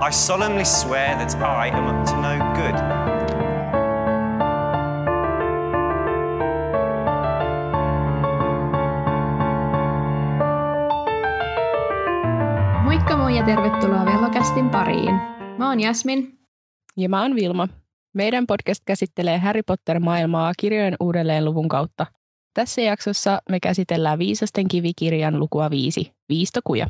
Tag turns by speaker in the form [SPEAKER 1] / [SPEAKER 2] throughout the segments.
[SPEAKER 1] I solemnly swear that I am up to no good.
[SPEAKER 2] Moikka moi ja tervetuloa Vellokästin pariin. Mä oon Jasmin.
[SPEAKER 3] Ja mä oon Vilma. Meidän podcast käsittelee Harry Potter-maailmaa kirjojen uudelleenluvun kautta. Tässä jaksossa me käsitellään Viisasten kivikirjan lukua viisi, viistokuja.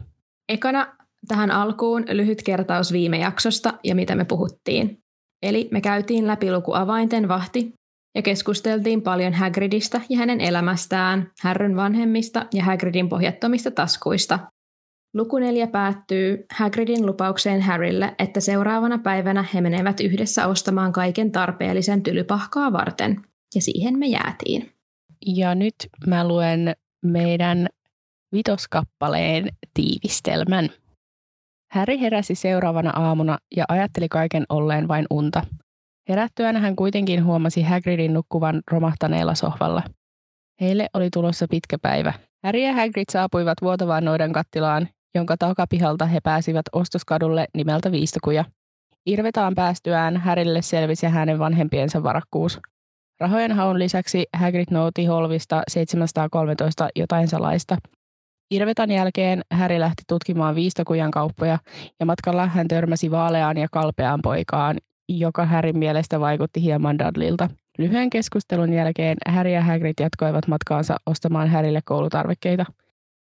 [SPEAKER 2] Ekana tähän alkuun lyhyt kertaus viime jaksosta ja mitä me puhuttiin. Eli me käytiin läpi luku avainten vahti ja keskusteltiin paljon Hagridista ja hänen elämästään, Härryn vanhemmista ja Hagridin pohjattomista taskuista. Luku neljä päättyy Hagridin lupaukseen Harrylle, että seuraavana päivänä he menevät yhdessä ostamaan kaiken tarpeellisen tylypahkaa varten. Ja siihen me jäätiin.
[SPEAKER 3] Ja nyt mä luen meidän vitoskappaleen tiivistelmän. Häri heräsi seuraavana aamuna ja ajatteli kaiken olleen vain unta. Herättyään hän kuitenkin huomasi Hagridin nukkuvan romahtaneella sohvalla. Heille oli tulossa pitkä päivä. Harry ja Hagrid saapuivat vuotavaan noiden kattilaan, jonka takapihalta he pääsivät ostoskadulle nimeltä Viistokuja. Irvetaan päästyään Härille selvisi hänen vanhempiensa varakkuus. Rahojen haun lisäksi Hagrid nouti holvista 713 jotain salaista. Irvetan jälkeen Häri lähti tutkimaan viistokujan kauppoja ja matkalla hän törmäsi vaaleaan ja kalpeaan poikaan, joka Härin mielestä vaikutti hieman Dudleylta. Lyhyen keskustelun jälkeen Harry ja Hagrid jatkoivat matkaansa ostamaan Härille koulutarvikkeita.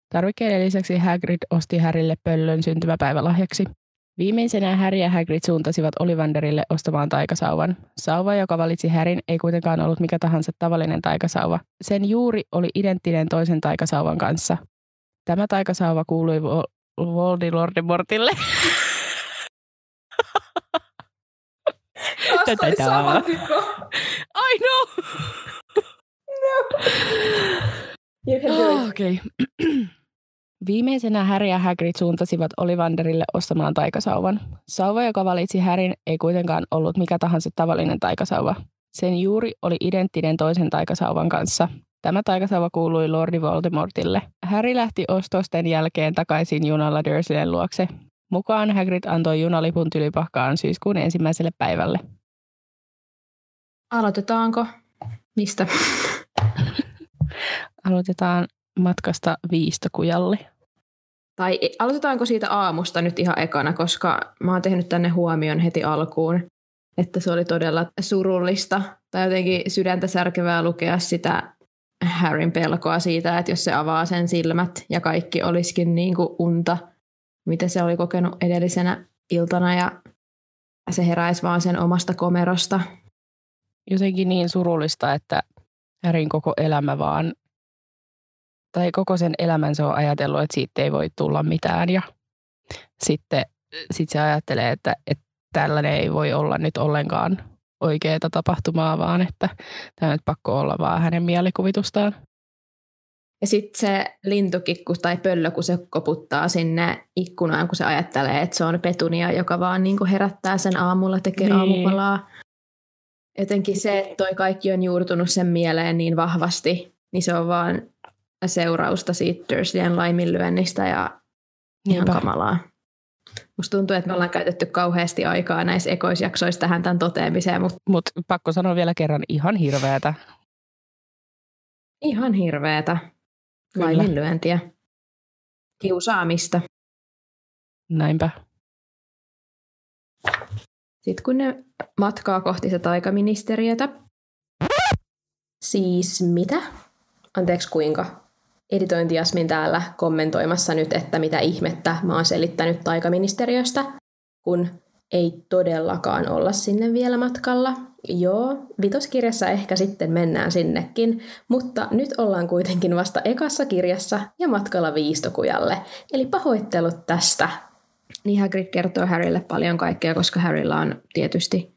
[SPEAKER 3] Tarvikkeiden lisäksi Hagrid osti Härille pöllön syntymäpäivälahjaksi. Viimeisenä Harry ja Hagrid suuntasivat Olivanderille ostamaan taikasauvan. Sauva, joka valitsi Härin, ei kuitenkaan ollut mikä tahansa tavallinen taikasauva. Sen juuri oli identtinen toisen taikasauvan kanssa. Tämä taikasauva kuului Vol- Voldemortille.
[SPEAKER 2] Taas toi sama tyko.
[SPEAKER 3] I know!
[SPEAKER 2] You can do
[SPEAKER 3] Oh,
[SPEAKER 2] it.
[SPEAKER 3] Okay. Viimeisenä Harry ja Hagrid suuntasivat Olivanderille ostamaan taikasauvan. Sauva, joka valitsi Härin, ei kuitenkaan ollut mikä tahansa tavallinen taikasauva. Sen juuri oli identtinen toisen taikasauvan kanssa. Tämä taikasauva kuului Lordi Voldemortille. Harry lähti ostosten jälkeen takaisin junalla Dursleyn luokse. Mukaan Hagrid antoi junalipun tylypahkaan syyskuun ensimmäiselle päivälle.
[SPEAKER 2] Aloitetaanko? Mistä?
[SPEAKER 3] Aloitetaan matkasta Viistokujalle.
[SPEAKER 2] Tai aloitetaanko siitä aamusta nyt ihan ekana, koska mä oon tehnyt tänne huomion heti alkuun, että se oli todella surullista tai jotenkin sydäntä särkevää lukea sitä Harryn pelkoa siitä, että jos se avaa sen silmät ja kaikki olisikin niin kuin unta, mitä se oli kokenut edellisenä iltana ja se heräisi vaan sen omasta komerosta.
[SPEAKER 3] jotenkin niin surullista, että Härin koko elämä vaan, tai koko sen elämän se on ajatellut, että siitä ei voi tulla mitään ja sitten sit se ajattelee, että, että tällainen ei voi olla nyt ollenkaan oikeaa tapahtumaa, vaan että tämä on nyt pakko olla vaan hänen mielikuvitustaan.
[SPEAKER 2] Ja sitten se lintukikku tai pöllö, kun se koputtaa sinne ikkunaan, kun se ajattelee, että se on petunia, joka vaan niin kuin herättää sen aamulla, tekee
[SPEAKER 3] Niin.
[SPEAKER 2] aamupalaa. Jotenkin se, että toi kaikki on juurtunut sen mieleen niin vahvasti, niin se on vaan seurausta siitä Dursleyn laiminlyönnistä ja ihan
[SPEAKER 3] Niinpä.
[SPEAKER 2] kamalaa. Musta tuntuu, että me ollaan käytetty kauheasti aikaa näissä ekoisjaksoissa tähän tämän toteamiseen, mutta
[SPEAKER 3] Mutta pakko sanoa vielä kerran, ihan hirveätä.
[SPEAKER 2] ihan hirveetä
[SPEAKER 3] Kyllä.
[SPEAKER 2] laiminlyöntiä. Kiusaamista.
[SPEAKER 3] Näinpä.
[SPEAKER 2] Sitten kun ne matkaa kohti sitä taikaministeriötä. Siis mitä? Anteeksi kuinka? Editointi Jasmin täällä kommentoimassa nyt, että mitä ihmettä mä oon selittänyt taikaministeriöstä, kun ei todellakaan olla sinne vielä matkalla. Joo, vitoskirjassa ehkä sitten mennään sinnekin, mutta nyt ollaan kuitenkin vasta ekassa kirjassa ja matkalla Viistokujalle. Eli pahoittelut tästä. Niin Hagrid kertoo Harrylle paljon kaikkea, koska Harrylla on tietysti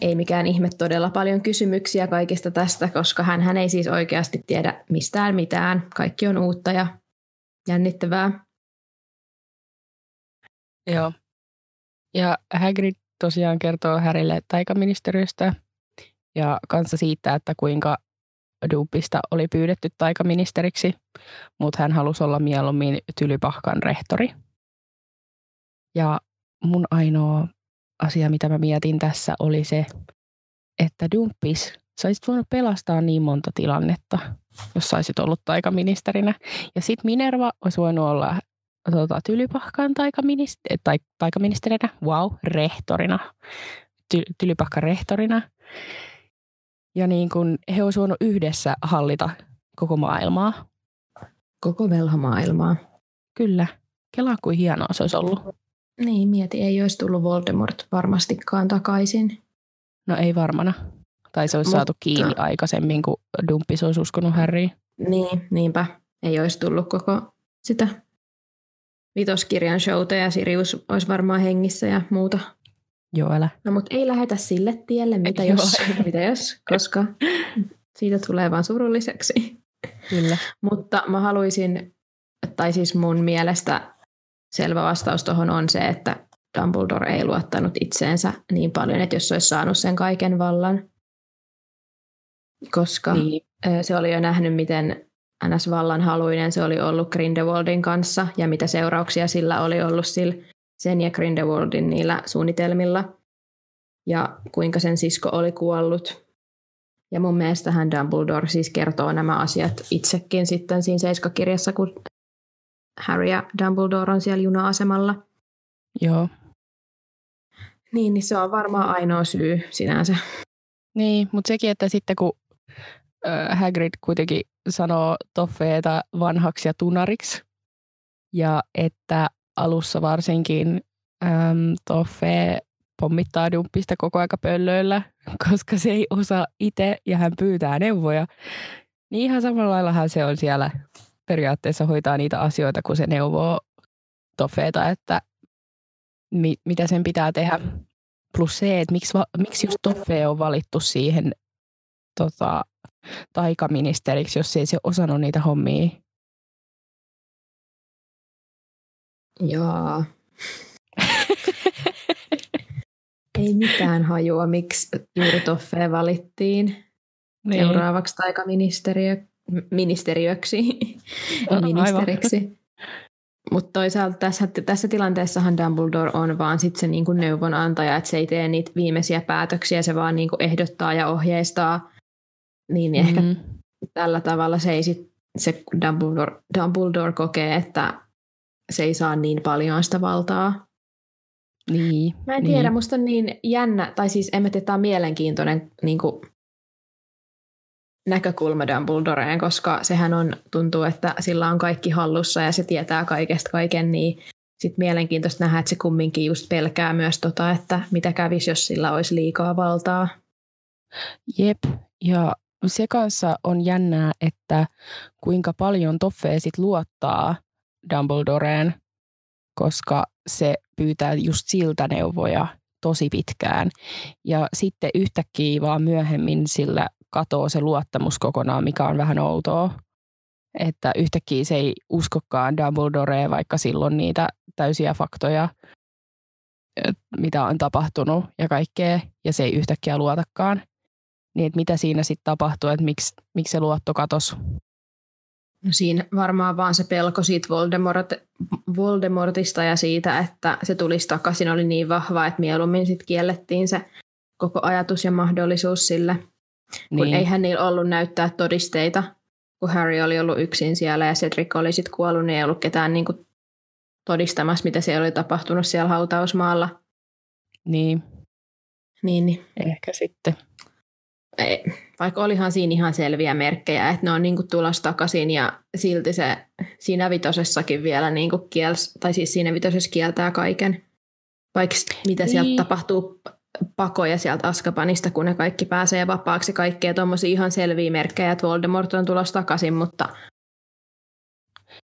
[SPEAKER 2] ei mikään ihme todella paljon kysymyksiä kaikista tästä, koska hän, hän ei siis oikeasti tiedä mistään mitään. Kaikki on uutta ja jännittävää.
[SPEAKER 3] Joo. Ja Hagrid tosiaan kertoo Härille taikaministeriöstä ja kanssa siitä, että kuinka Dupista oli pyydetty taikaministeriksi, mutta hän halusi olla mieluummin Tylypahkan rehtori. Ja mun ainoa asia, mitä mä mietin tässä, oli se, että Dumppis, sä olisit voinut pelastaa niin monta tilannetta, jos saisit ollut taikaministerinä. Ja sit Minerva olisi voinut olla tota, Tylypahkan taikaministerinä, tai, taikaministerinä, wow, rehtorina, ty, Tylypahkan rehtorina. Ja niin kun he olisivat voinut yhdessä hallita koko maailmaa.
[SPEAKER 2] Koko velhomaailmaa.
[SPEAKER 3] Kyllä. Kelaa kuin hienoa se olisi ollut.
[SPEAKER 2] Niin, mieti, ei olisi tullut Voldemort varmastikaan takaisin.
[SPEAKER 3] No ei varmana. Tai se olisi Mutta... saatu kiinni aikaisemmin, kun Dumppis olisi uskonut Harryin.
[SPEAKER 2] Niin, niinpä. Ei olisi tullut koko sitä vitoskirjan showta ja Sirius olisi varmaan hengissä ja muuta.
[SPEAKER 3] Joo, älä.
[SPEAKER 2] No mutta ei lähetä sille tielle, mitä jos, mitä jos, koska siitä tulee vaan surulliseksi.
[SPEAKER 3] Kyllä.
[SPEAKER 2] mutta mä haluaisin, tai siis mun mielestä selvä vastaus tuohon on se, että Dumbledore ei luottanut itseensä niin paljon, että jos olisi saanut sen kaiken vallan, koska niin. se oli jo nähnyt, miten ns. vallanhaluinen se oli ollut Grindelwaldin kanssa ja mitä seurauksia sillä oli ollut sillä sen ja Grindelwaldin niillä suunnitelmilla ja kuinka sen sisko oli kuollut. Ja mun mielestähän Dumbledore siis kertoo nämä asiat itsekin sitten siinä seiskakirjassa, kun Harry ja Dumbledore on siellä juna-asemalla.
[SPEAKER 3] Joo.
[SPEAKER 2] Niin, niin se on varmaan ainoa syy sinänsä.
[SPEAKER 3] Niin, mutta sekin, että sitten kun Hagrid kuitenkin sanoo Toffeeta vanhaksi ja tunariksi, ja että alussa varsinkin äm, Toffe pommittaa dumppista koko aika pöllöillä, koska se ei osaa itse ja hän pyytää neuvoja. Niin ihan samalla laillahan se on siellä periaatteessa hoitaa niitä asioita, kun se neuvoo Toffeeta, että mi- mitä sen pitää tehdä. Plus se, että miksi, va- miksi just Toffe on valittu siihen tota, taikaministeriksi, jos ei se osannut niitä hommia.
[SPEAKER 2] Joo. ei mitään hajua, miksi juuri Toffee valittiin niin. seuraavaksi taikaministeriö, ministeriöksi, ministeriksi. Mutta toisaalta tässä, tässä tilanteessahan Dumbledore on vaan sit se niinku neuvonantaja, että se ei tee niitä viimeisiä päätöksiä, se vaan niinku ehdottaa ja ohjeistaa. Niin mm-hmm. ehkä tällä tavalla se, ei sit, se Dumbledore, Dumbledore kokee, että se ei saa niin paljon sitä valtaa.
[SPEAKER 3] Niin,
[SPEAKER 2] mä en tiedä, niin. musta on niin jännä, tai siis en mä tiedä, tämä on mielenkiintoinen niin kuin, näkökulma Dumbledoreen, koska sehän on, tuntuu, että sillä on kaikki hallussa ja se tietää kaikesta kaiken, niin sitten mielenkiintoista nähdä, että se kumminkin just pelkää myös tota, että mitä kävisi, jos sillä olisi liikaa valtaa.
[SPEAKER 3] Jep, ja se kanssa on jännää, että kuinka paljon Toffee sit luottaa Dumbledoreen, koska se pyytää just siltä neuvoja tosi pitkään. Ja sitten yhtäkkiä vaan myöhemmin sillä katoo se luottamus kokonaan, mikä on vähän outoa. Että yhtäkkiä se ei uskokaan Dumbledorea, vaikka silloin niitä täysiä faktoja, mitä on tapahtunut ja kaikkea, ja se ei yhtäkkiä luotakaan. Niin että mitä siinä sitten tapahtuu, että miksi, miksi se luotto katosi?
[SPEAKER 2] No siinä varmaan vaan se pelko siitä Voldemort, Voldemortista ja siitä, että se tulisi takaisin, oli niin vahva, että mieluummin sitten kiellettiin se koko ajatus ja mahdollisuus sille. Niin. Kun eihän niillä ollut näyttää todisteita, kun Harry oli ollut yksin siellä ja Cedric oli sitten kuollut, niin ei ollut ketään niin kuin todistamassa, mitä siellä oli tapahtunut siellä hautausmaalla.
[SPEAKER 3] Niin.
[SPEAKER 2] Niin, niin.
[SPEAKER 3] Ehkä sitten
[SPEAKER 2] vaikka olihan siinä ihan selviä merkkejä, että ne on niin tulossa takaisin ja silti se siinä vitosessakin vielä niin kiels, tai siis siinä vitosessa kieltää kaiken. Vaikka mitä niin. sieltä tapahtuu pakoja sieltä Askapanista, kun ne kaikki pääsee vapaaksi. Kaikkea tuommoisia ihan selviä merkkejä, että Voldemort on tulossa takaisin, mutta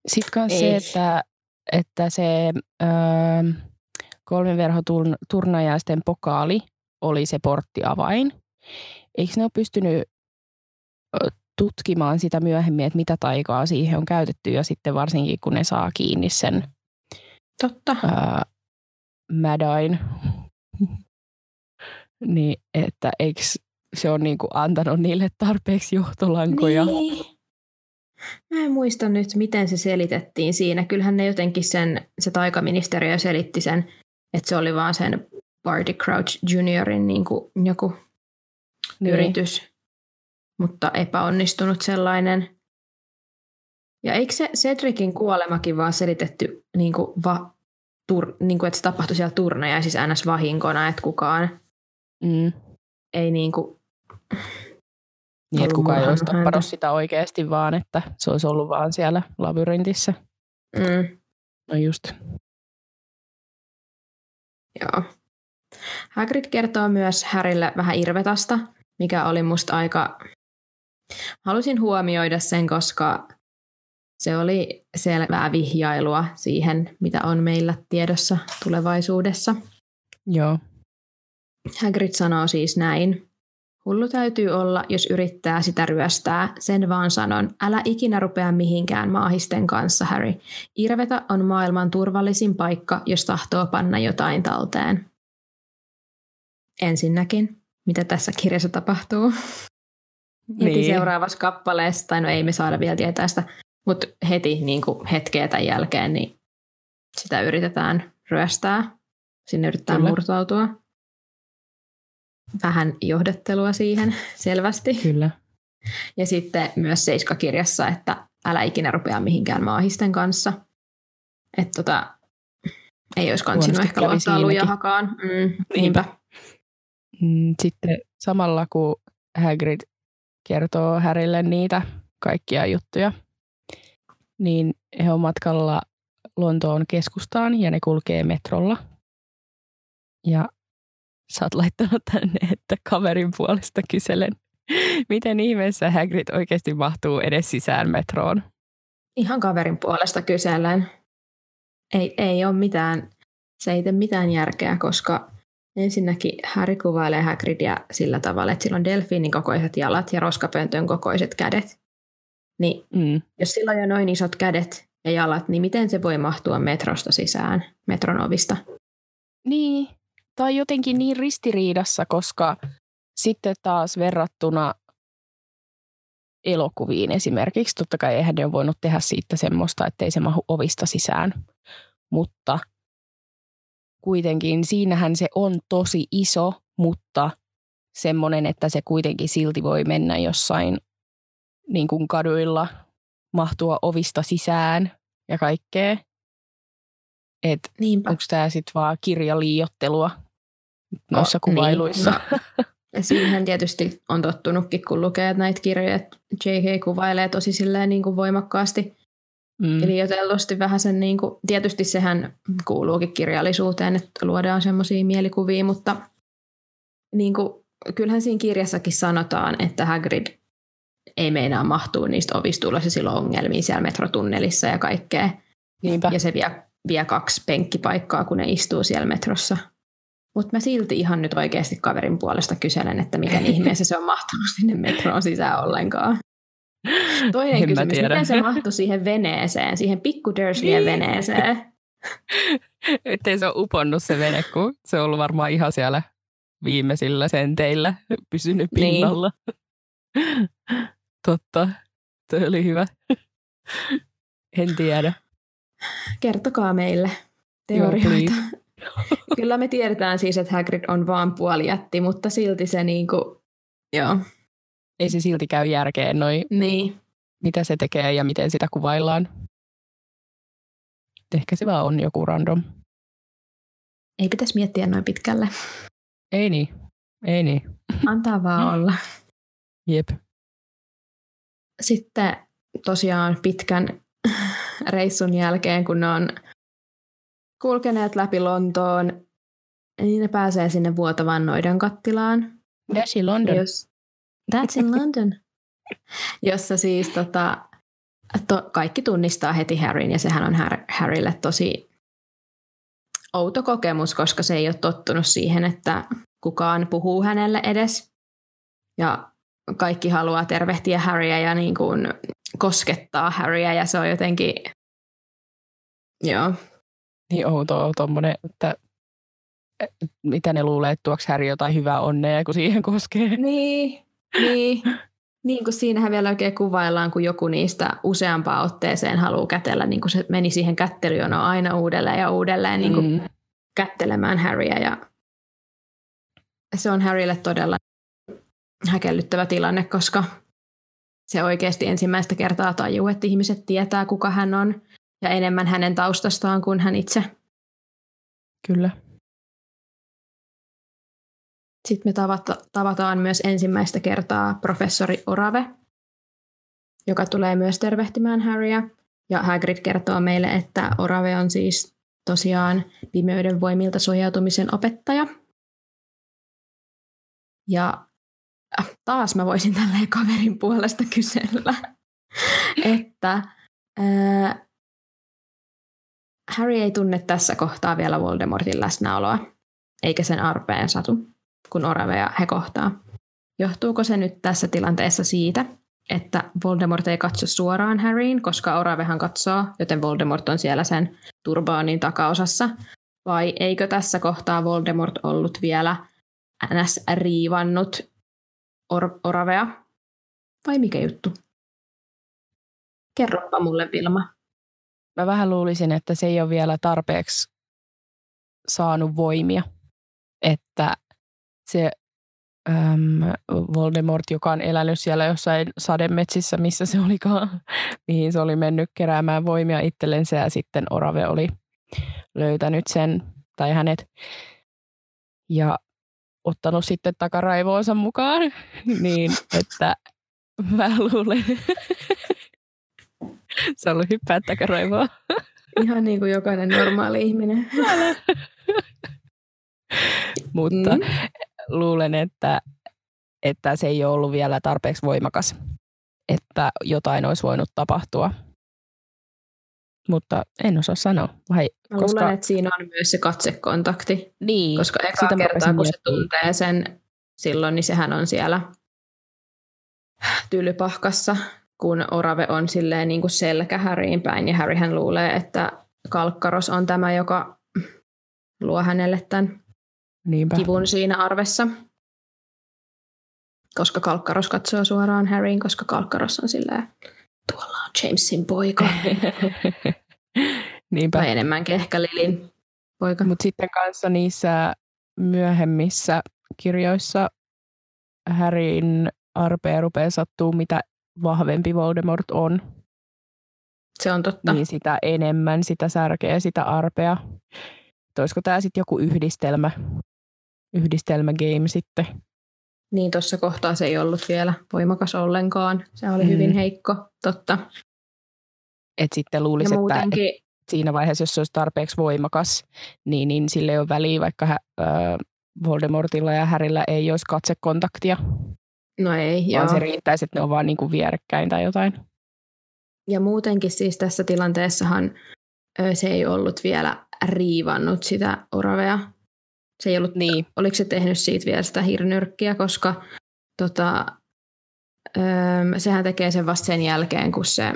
[SPEAKER 3] Sitten myös se, että, että se öö, kolmenverhoturnajaisten pokaali oli se porttiavain, eikö ne ole pystynyt tutkimaan sitä myöhemmin, että mitä taikaa siihen on käytetty ja sitten varsinkin kun ne saa kiinni sen
[SPEAKER 2] Totta. Ää,
[SPEAKER 3] Madain, niin että eikö se on niinku antanut niille tarpeeksi johtolankoja.
[SPEAKER 2] Niin. Mä en muista nyt, miten se selitettiin siinä. Kyllähän ne jotenkin sen, se taikaministeriö selitti sen Että se oli vaan sen Barty Crouch Juniorin niin kuin joku niin. yritys, mutta epäonnistunut sellainen. Ja eikö se Cedricin kuolemakin vaan selitetty, niin kuin va, tur, niin kuin, että se tapahtui siellä turnajaisissa ns. vahinkona, että kukaan
[SPEAKER 3] Mm.
[SPEAKER 2] ei niin kuin,
[SPEAKER 3] Niin, että kukaan ei olisi tappanut sitä oikeasti, vaan että se olisi ollut vaan siellä labyrintissä.
[SPEAKER 2] mm,
[SPEAKER 3] No just.
[SPEAKER 2] joo. Hagrid kertoo myös Harrylle vähän Irvetasta, mikä oli musta aika... Halusin huomioida sen, koska se oli selvää vihjailua siihen, mitä on meillä tiedossa tulevaisuudessa.
[SPEAKER 3] Joo.
[SPEAKER 2] Hagrid sanoo siis näin. Hullu täytyy olla, jos yrittää sitä ryöstää. Sen vaan sanon. Älä ikinä rupea mihinkään maahisten kanssa, Harry. Irvetä on maailman turvallisin paikka, jos tahtoo panna jotain talteen. Ensinnäkin, mitä tässä kirjassa tapahtuu? Heti
[SPEAKER 3] Niin.
[SPEAKER 2] seuraavassa kappaleessa, tai no ei me saada vielä tietää sitä, mutta heti niin kuin hetkeä tämän jälkeen, niin sitä yritetään ryöstää. Sinne yritetään
[SPEAKER 3] Kyllä.
[SPEAKER 2] murtautua. Vähän johdattelua siihen selvästi.
[SPEAKER 3] Kyllä.
[SPEAKER 2] Ja sitten myös Seiska-kirjassa, että älä ikinä rupea mihinkään maahisten kanssa. Että tota, ei olisi kansinut ehkä luottaa
[SPEAKER 3] siinäkin.
[SPEAKER 2] lujahakaan. Mm, niinpä.
[SPEAKER 3] Mm, Sitten samalla kun Hagrid kertoo Härille niitä kaikkia juttuja, niin he on matkalla Lontoon keskustaan ja ne kulkee metrolla. Ja sä oot laittanut tänne, että kaverin puolesta kyselen, miten ihmeessä Hagrid oikeasti mahtuu edes sisään metroon.
[SPEAKER 2] Ihan kaverin puolesta kysellen. Ei, ei ole mitään, se ei tee mitään järkeä, koska ensinnäkin Harry kuvailee Hagridia sillä tavalla, että sillä on delfiinin kokoiset jalat ja roskapöntön kokoiset kädet. Niin
[SPEAKER 3] Mm.
[SPEAKER 2] jos sillä on jo noin isot kädet ja jalat, niin miten se voi mahtua metrosta sisään, metron ovista?
[SPEAKER 3] Niin, tai jotenkin niin ristiriidassa, koska sitten taas verrattuna elokuviin esimerkiksi, totta kai eihän ne ole voinut tehdä siitä semmoista, että ei se mahu ovista sisään, mutta kuitenkin siinähän se on tosi iso, mutta semmoinen, että se kuitenkin silti voi mennä jossain niin kuin kaduilla, mahtua ovista sisään ja kaikkea. Et onko tämä sitten vaan kirjaliiottelua noissa
[SPEAKER 2] O, niin.
[SPEAKER 3] kuvailuissa?
[SPEAKER 2] No, ja siihen tietysti on tottunutkin, kun lukee näitä kirjoja, että J.K. kuvailee tosi silleen niin kuin voimakkaasti
[SPEAKER 3] mm.
[SPEAKER 2] iljoitellusti vähän sen, niin kuin, tietysti sehän kuuluukin kirjallisuuteen, että luodaan semmoisia mielikuvia, mutta niin kuin, kyllähän siinä kirjassakin sanotaan, että Hagrid ei meinaa mahtuu niistä ovista ulos ja sillä on ongelmia siellä metrotunnelissa ja kaikkea.
[SPEAKER 3] Niinpä.
[SPEAKER 2] Ja se vie, vie kaksi penkkipaikkaa, kun ne istuu siellä metrossa. Mutta mä silti ihan nyt oikeasti kaverin puolesta kyselen, että miten ihmeessä se on mahtunut sinne metroon sisään ollenkaan. Toinen
[SPEAKER 3] En
[SPEAKER 2] kysymys,
[SPEAKER 3] tiedä.
[SPEAKER 2] miten se mahtui siihen veneeseen, siihen pikku Dursleyen
[SPEAKER 3] Niin.
[SPEAKER 2] veneeseen?
[SPEAKER 3] Ettei se ole uponnut se vene, kun se on ollut varmaan ihan siellä viimeisillä senteillä pysynyt
[SPEAKER 2] Niin.
[SPEAKER 3] pinnalla. Totta. Tuo oli hyvä. En tiedä.
[SPEAKER 2] Kertokaa meille
[SPEAKER 3] Joo,
[SPEAKER 2] teorioita.
[SPEAKER 3] please.
[SPEAKER 2] Kyllä me tiedetään siis, että Hagrid on vaan puolijätti, mutta silti se niinku, joo,
[SPEAKER 3] Ei se silti käy järkeen noi,
[SPEAKER 2] niin.
[SPEAKER 3] mitä se tekee ja miten sitä kuvaillaan. Ehkä se vaan on joku random.
[SPEAKER 2] Ei pitäisi miettiä noin pitkälle.
[SPEAKER 3] Ei niin. Ei niin.
[SPEAKER 2] Antaa vaan olla.
[SPEAKER 3] Jep.
[SPEAKER 2] Sitten tosiaan pitkän reissun jälkeen, kun ne on kulkeneet läpi Lontoon, niin ne pääsee sinne vuotavan noidan kattilaan.
[SPEAKER 3] Dashi London.
[SPEAKER 2] Jos, that's in London. Jossa siis tota, to, kaikki tunnistaa heti Harryn, ja sehän on Har- Harrylle tosi outo kokemus, koska se ei ole tottunut siihen, että kukaan puhuu hänelle edes. Ja kaikki haluaa tervehtiä Harryä ja niin kuin koskettaa Harryä, ja se on jotenkin... Joo,
[SPEAKER 3] Niin outoa tommonen, että että mitä ne luulee, että tuoksi Häri jotain hyvää onnea, kun siihen koskee.
[SPEAKER 2] Niin, niin. Niin kuin siinähän vielä oikein kuvaillaan, kun joku niistä useampaan otteeseen haluaa kätellä, niin kuin se meni siihen kättelyjonoon aina uudelleen ja uudelleen niin kuin
[SPEAKER 3] Mm.
[SPEAKER 2] kättelemään Harryä ja se on Harrylle todella häkellyttävä tilanne, koska se oikeasti ensimmäistä kertaa tajuu, että ihmiset tietää, kuka hän on ja enemmän hänen taustastaan kuin hän itse.
[SPEAKER 3] Kyllä.
[SPEAKER 2] Sitten me tavata, tavataan myös ensimmäistä kertaa professori Orave, joka tulee myös tervehtimään Harryä. Ja Hagrid kertoo meille, että Orave on siis tosiaan pimeyden voimilta suojautumisen opettaja. Ja äh, taas mä voisin tälleen kaverin puolesta kysellä, että ää, Harry ei tunne tässä kohtaa vielä Voldemortin läsnäoloa, eikä sen arpeen satu, kun Orave ja he kohtaa. Johtuuko se nyt tässä tilanteessa siitä, että Voldemort ei katso suoraan Harryin, koska Oravehan katsoo, joten Voldemort on siellä sen turbaanin takaosassa, vai eikö tässä kohtaa Voldemort ollut vielä ns. riivannut Or- Oravea? Vai mikä juttu? Kerropa mulle, Vilma.
[SPEAKER 3] Mä vähän luulisin, että se ei ole vielä tarpeeksi saanut voimia. Että se äm, Voldemort, joka on elänyt siellä jossain sademetsissä, missä se olikaan, mihin se oli mennyt keräämään voimia itsellensä ja sitten Orave oli löytänyt sen tai hänet ja ottanut sitten takaraivoonsa mukaan, niin että mä luulen, se on ollut hyppää takaraivoa.
[SPEAKER 2] Ihan niin kuin jokainen normaali ihminen.
[SPEAKER 3] Mutta mm. luulen, että, että se ei ole ollut vielä tarpeeksi voimakas, että jotain olisi voinut tapahtua. Mutta en osaa sanoa. Vai,
[SPEAKER 2] Mä koska... luulen, että siinä on myös se katsekontakti.
[SPEAKER 3] Niin.
[SPEAKER 2] Koska eka sitä kertaa, kun se tuntee sen silloin, niin sehän on siellä tylypahkassa, kun Orave on silleen niin kuin selkä Harryin päin, ja Harryhän luulee, että Kalkkaros on tämä, joka luo hänelle tämän Niinpä. kivun siinä arvessa. Koska Kalkkaros katsoo suoraan Harryin, koska Kalkkaros on silleen, tuolla on Jamesin poika.
[SPEAKER 3] Niinpä.
[SPEAKER 2] Tai enemmänkin ehkä Lilin poika.
[SPEAKER 3] Mutta sitten kanssa niissä myöhemmissä kirjoissa Harryn arpea rupeaa sattuu, mitä vahvempi Voldemort on.
[SPEAKER 2] Se on totta.
[SPEAKER 3] Niin sitä enemmän sitä särkeä, sitä arpea. Olisiko tämä sitten joku yhdistelmä, yhdistelmä game sitten?
[SPEAKER 2] Niin, tuossa kohtaa se ei ollut vielä voimakas ollenkaan. Se oli mm. hyvin heikko, totta.
[SPEAKER 3] Et sitten luulisi, muutenkin... että siinä vaiheessa, jos se olisi tarpeeksi voimakas, niin, niin sille ei ole väliä, vaikka äh, Voldemortilla ja Härillä ei olisi katsekontaktia.
[SPEAKER 2] No ei,
[SPEAKER 3] vaan joo. se riittäisi, että ne on vaan niin kuin vierekkäin tai jotain.
[SPEAKER 2] Ja muutenkin siis tässä tilanteessahan se ei ollut vielä riivannut sitä oravea. Se ei ollut, niin. oliko se tehnyt siitä vielä sitä hirnyrkkiä, koska tota, öö, sehän tekee sen vasta sen jälkeen, kun se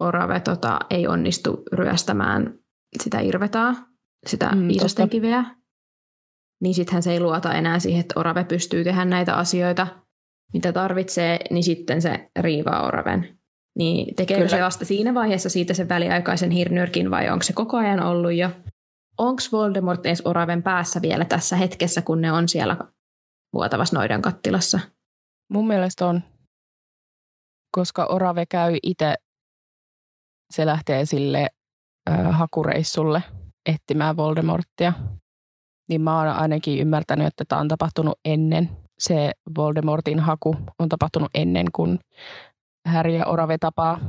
[SPEAKER 2] orave tota, ei onnistu ryöstämään sitä irvetaa, sitä mm, viisasten kiveä. Niin sittenhän se ei luota enää siihen, että orave pystyy tehdä näitä asioita, mitä tarvitsee, niin sitten se riivaa oraven. Niin tekeekö Kyllä. se vasta siinä vaiheessa siitä sen väliaikaisen hirnyrkin vai onko se koko ajan ollut jo? Onko Voldemort edes oraven päässä vielä tässä hetkessä, kun ne on siellä vuotavassa noidan kattilassa?
[SPEAKER 3] Mun mielestä on, koska orave käy itse, se lähtee sille äh, hakureissulle etsimään Voldemorttia. Niin mä oon ainakin ymmärtänyt, että tämä on tapahtunut ennen. Se Voldemortin haku on tapahtunut ennen kuin Häri ja Orave tapaa.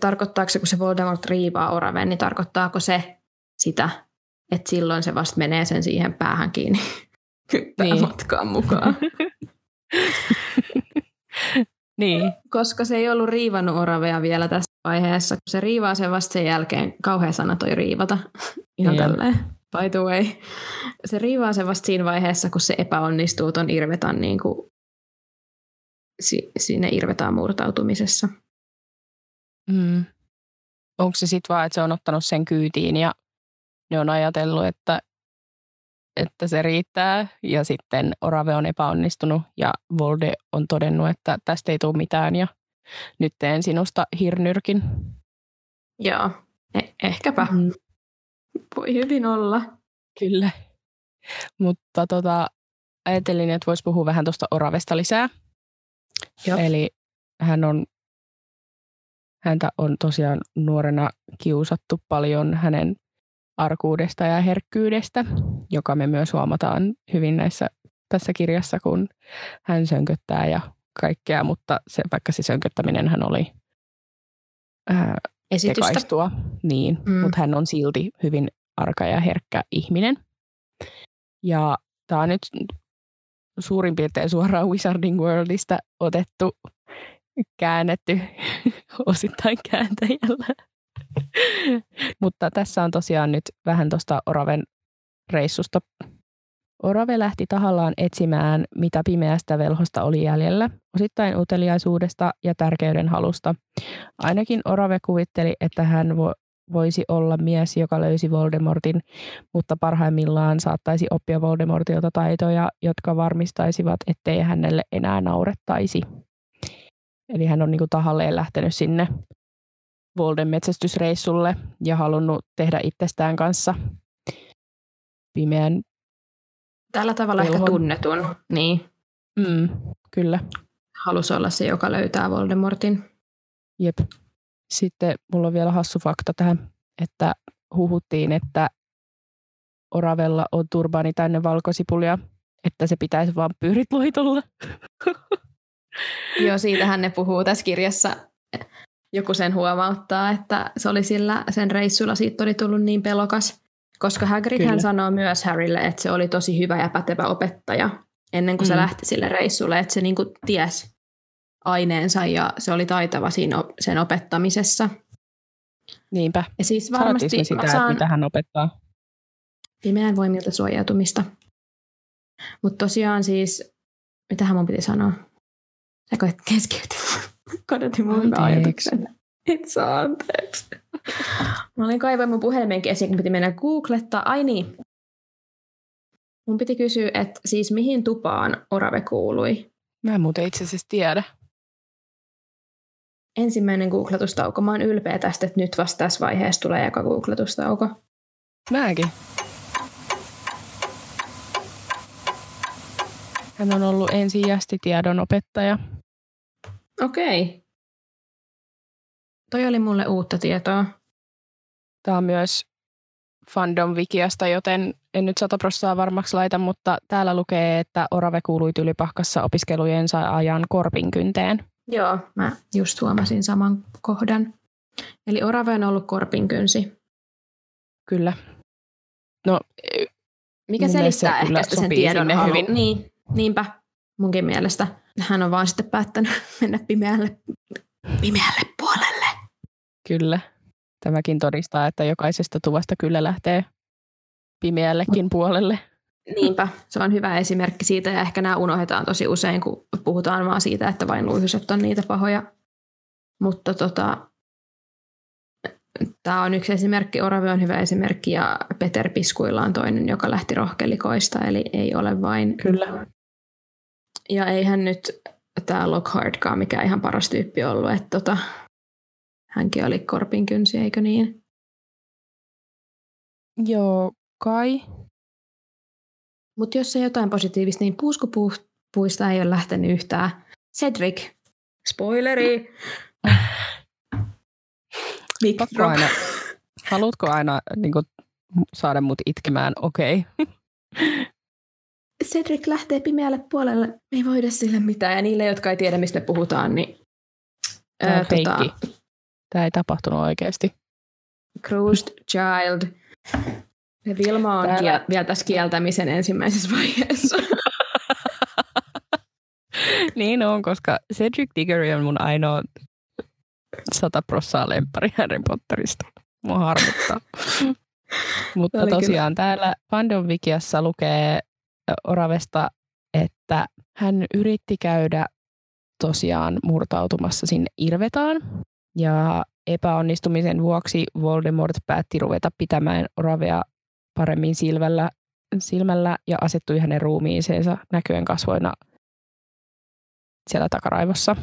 [SPEAKER 2] Tarkoittaako se, kun se Voldemort riivaa Oraven, niin tarkoittaako se sitä, että silloin se vasta menee sen siihen päähän kiinni niin. matkaan mukaan?
[SPEAKER 3] niin.
[SPEAKER 2] Koska se ei ollut riivannut Oravea vielä tässä vaiheessa, kun se riivaa sen vasta sen jälkeen, kauhean sana toi riivata, ihan niin. tälleen, by the way. Se riivaa sen vasta siinä vaiheessa, kun se epäonnistuu ton Irvetan niin kuin si- sinne irvetaan murtautumisessa.
[SPEAKER 3] Mm. Onko se sitten vaan, että se on ottanut sen kyytiin ja ne on ajatellut, että, että se riittää ja sitten Orave on epäonnistunut ja Volde on todennut, että tästä ei tule mitään ja nyt teen sinusta hirnyrkin.
[SPEAKER 2] Joo, eh- ehkäpä. Mm. Voi hyvin olla.
[SPEAKER 3] Kyllä. Mutta tota, ajattelin, että voisi puhua vähän tuosta Oravesta lisää.
[SPEAKER 2] Joo.
[SPEAKER 3] Eli hän on, häntä on tosiaan nuorena kiusattu paljon hänen arkuudesta ja herkkyydestä, joka me myös huomataan hyvin näissä tässä kirjassa, kun hän sönköttää ja kaikkea, mutta se, vaikka se sönköttäminen hän oli ää,
[SPEAKER 2] Esitystä.
[SPEAKER 3] tekaistua, niin,
[SPEAKER 2] Mm.
[SPEAKER 3] mutta hän on silti hyvin arka ja herkkä ihminen. Ja tämä on nyt suurin piirtein suoraan Wizarding Worldista otettu, käännetty osittain kääntäjällä. Mutta tässä on tosiaan nyt vähän tuosta Oraven reissusta. Orave lähti tahallaan etsimään, mitä pimeästä velhosta oli jäljellä, osittain uteliaisuudesta ja tärkeyden halusta. Ainakin Orave kuvitteli, että hän vo- voisi olla mies, joka löysi Voldemortin, mutta parhaimmillaan saattaisi oppia Voldemortilta taitoja, jotka varmistaisivat, ettei hänelle enää naurettaisi. Eli hän on niinku tahalleen lähtenyt sinne Volden metsästysreissulle ja halunnut tehdä itsestään kanssa pimeän.
[SPEAKER 2] Tällä tavalla ehkä tunnetun. Niin.
[SPEAKER 3] Mm, kyllä,
[SPEAKER 2] Halusi olla se, joka löytää Voldemortin.
[SPEAKER 3] jep. Sitten mulla on vielä hassu fakta tähän, että huhuttiin, että Oravella on turbaani tänne valkosipulia, että se pitäisi vaan pyörit loitolla.
[SPEAKER 2] Joo, siitähän ne puhuu tässä kirjassa. Joku sen huomauttaa, että se oli sillä sen reissulla siitä oli tullut niin pelokas. Koska Hagrid hän sanoo myös Harrylle, että se oli tosi hyvä ja pätevä opettaja ennen kuin mm. se lähti sille reissulle, että se niinku ties aineensa ja se oli taitava siinä op- sen opettamisessa.
[SPEAKER 3] Niinpä.
[SPEAKER 2] Ja siis
[SPEAKER 3] Varmasti me sitä,
[SPEAKER 2] saan
[SPEAKER 3] mitä hän opettaa.
[SPEAKER 2] pimeän voimilta suojautumista. Mutta tosiaan siis, mitähän mun piti sanoa? Sä koet keskeytin. Kadotin mun ajatuksen. Saa anteeksi. Mä olin kaivoin mun puhelimenkin esiin, kun piti mennä googlettaa. Ai niin. Mun piti kysyä, että siis mihin tupaan Orave kuului?
[SPEAKER 3] Mä en muuten itse asiassa tiedä.
[SPEAKER 2] Ensimmäinen googletustauko. Mä oon ylpeä tästä, että nyt vasta tässä vaiheessa tulee eka googletustauko.
[SPEAKER 3] Mäkin. Hän on ollut ensijästitiedon opettaja.
[SPEAKER 2] Okei. Toi oli mulle uutta tietoa.
[SPEAKER 3] Tämä on myös fandom wikiasta, joten en nyt sata prossaa varmaksi laita, mutta täällä lukee, että Orave kuului tylypahkassa opiskelujensa ajan korpinkynteen.
[SPEAKER 2] Joo, mä just huomasin saman kohdan. Eli orave on ollut korpinkynsi.
[SPEAKER 3] Kyllä. No,
[SPEAKER 2] Mikä
[SPEAKER 3] Mun mielestä
[SPEAKER 2] selittää
[SPEAKER 3] se
[SPEAKER 2] ehkä sitä sen tiedon
[SPEAKER 3] hyvin.
[SPEAKER 2] Niin, niinpä munkin mielestä. Hän on vaan sitten päättänyt mennä pimeälle, pimeälle puolelle.
[SPEAKER 3] kyllä. Tämäkin todistaa, että jokaisesta tuvasta kyllä lähtee pimeällekin puolelle.
[SPEAKER 2] Niinpä, se on hyvä esimerkki siitä ja ehkä nämä unohdetaan tosi usein, kun puhutaan vaan siitä, että vain luihuset on niitä pahoja. Mutta tota, tämä on yksi esimerkki, Orave on hyvä esimerkki ja Peter Piskuilla on toinen, joka lähti rohkelikoista, eli ei ole vain
[SPEAKER 3] Kyllä.
[SPEAKER 2] Ja eihän nyt tämä Lockhardkaan mikä ihan paras tyyppi ollut, että tota, hänkin oli korpinkynsi, eikö niin?
[SPEAKER 3] Joo, kai.
[SPEAKER 2] Mutta jos se jotain positiivista, niin puuskupuista ei ole lähtenyt yhtään. Cedric, spoileri! Big
[SPEAKER 3] Pakko aina, haluatko aina niin kuin, saada mut itkemään? Okei. Okay.
[SPEAKER 2] Cedric lähtee pimeälle puolelle, me ei voida sille mitään. Ja niille, jotka ei tiedä, mistä me puhutaan, niin... Ää,
[SPEAKER 3] feikki. Tämä ei tapahtunut oikeasti.
[SPEAKER 2] Cruised Child. Ja Vilma on
[SPEAKER 3] Täällä-
[SPEAKER 2] kiel- vielä tässä kieltämisen ensimmäisessä vaiheessa.
[SPEAKER 3] niin on, koska Cedric Diggory on mun ainoa sata prossaa lemppari Harry Potterista. Mua harmittaa. Mutta
[SPEAKER 2] Oli kyllä.
[SPEAKER 3] tosiaan täällä Fandom Wikiassa lukee Oravesta, että hän yritti käydä tosiaan murtautumassa sinne Irvetaan. Ja epäonnistumisen vuoksi Voldemort päätti ruveta pitämään Oravea paremmin silmällä, silmällä ja asettui hänen ruumiiseensa näkyen kasvoina siellä takaraivossa.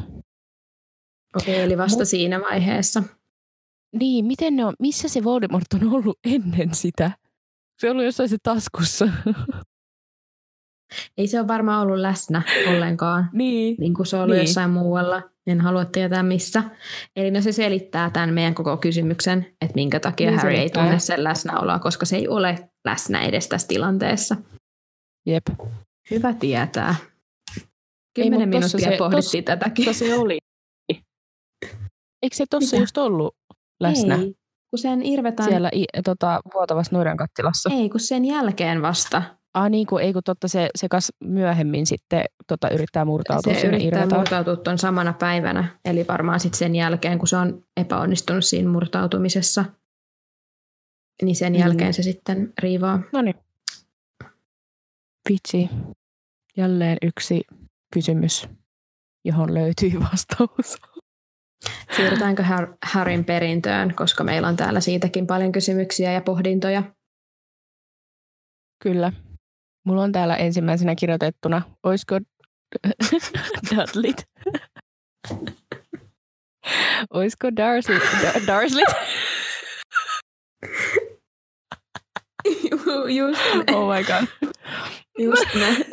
[SPEAKER 2] Okei, eli vasta
[SPEAKER 3] Mut-
[SPEAKER 2] siinä vaiheessa.
[SPEAKER 3] Niin, miten ne on, missä se Voldemort on ollut ennen sitä? Se on ollut jossain se taskussa.
[SPEAKER 2] Ei se ole varmaan ollut läsnä ollenkaan,
[SPEAKER 3] niin.
[SPEAKER 2] niin kuin se on ollut
[SPEAKER 3] Niin.
[SPEAKER 2] jossain muualla. En halua tietää missä. Eli no se selittää tämän meidän koko kysymyksen, että minkä takia
[SPEAKER 3] Niin
[SPEAKER 2] Harry ei tunne sen läsnäoloa, koska se ei ole läsnä edes tässä tilanteessa.
[SPEAKER 3] Jep.
[SPEAKER 2] Hyvä tietää.
[SPEAKER 3] Ei,
[SPEAKER 2] Kymmenen
[SPEAKER 3] tossa
[SPEAKER 2] minuuttia
[SPEAKER 3] se-
[SPEAKER 2] pohdittiin tätäkin.
[SPEAKER 3] Mutta se oli. Eikö se tossa
[SPEAKER 2] Mitä?
[SPEAKER 3] just ollut läsnä
[SPEAKER 2] Ei, kun sen irvetään...
[SPEAKER 3] siellä i, tota, vuotavassa noiden kattilassa?
[SPEAKER 2] Ei, kun sen jälkeen vasta.
[SPEAKER 3] Ah niin, kun, ei kun totta, se, se kas myöhemmin sitten tota, yrittää murtautua
[SPEAKER 2] Se yrittää
[SPEAKER 3] Irvetaan.
[SPEAKER 2] murtautua tuon samana päivänä, eli varmaan sitten sen jälkeen, kun se on epäonnistunut siinä murtautumisessa, niin sen
[SPEAKER 3] Mm.
[SPEAKER 2] jälkeen se sitten riivaa.
[SPEAKER 3] No niin. Vitsi. Jälleen yksi kysymys, johon löytyi vastaus.
[SPEAKER 2] Siirrytäänkö Har- Harryn perintöön, koska meillä on täällä siitäkin paljon kysymyksiä ja pohdintoja.
[SPEAKER 3] Kyllä. Mulla on täällä ensimmäisenä kirjoitettuna, oisko Dudleyt? oisko Darcy, da, Darsley?
[SPEAKER 2] just
[SPEAKER 3] Oh my god.
[SPEAKER 2] just ne.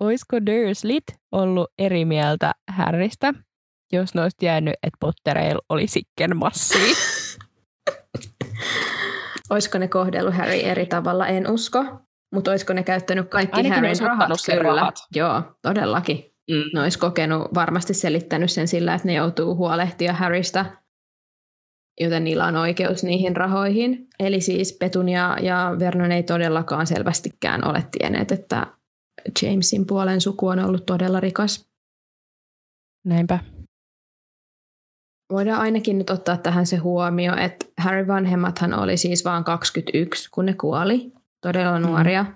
[SPEAKER 3] Oisko Dursleyt ollut eri mieltä Harrystä, jos ne olisi jäänyt, että Pottereilla oli sikken massia?
[SPEAKER 2] Olisiko ne kohdellut Harry eri tavalla, en usko. Mutta olisiko ne käyttänyt kaikki
[SPEAKER 3] Ainakin
[SPEAKER 2] Harryn rahat? Kyllä.
[SPEAKER 3] rahat.
[SPEAKER 2] Joo, todellakin.
[SPEAKER 3] Mm.
[SPEAKER 2] Ne olisi kokenut, varmasti selittänyt sen sillä, että ne joutuu huolehtia Harrystä, joten niillä on oikeus niihin rahoihin. Eli siis Petunia ja Vernon ei todellakaan selvästikään ole tienneet, että Jamesin puolen suku on ollut todella rikas.
[SPEAKER 3] Näinpä.
[SPEAKER 2] Voidaan ainakin nyt ottaa tähän se huomio, että Harry vanhemmathan oli siis vain 21, kun ne kuoli. Todella nuoria. Mm.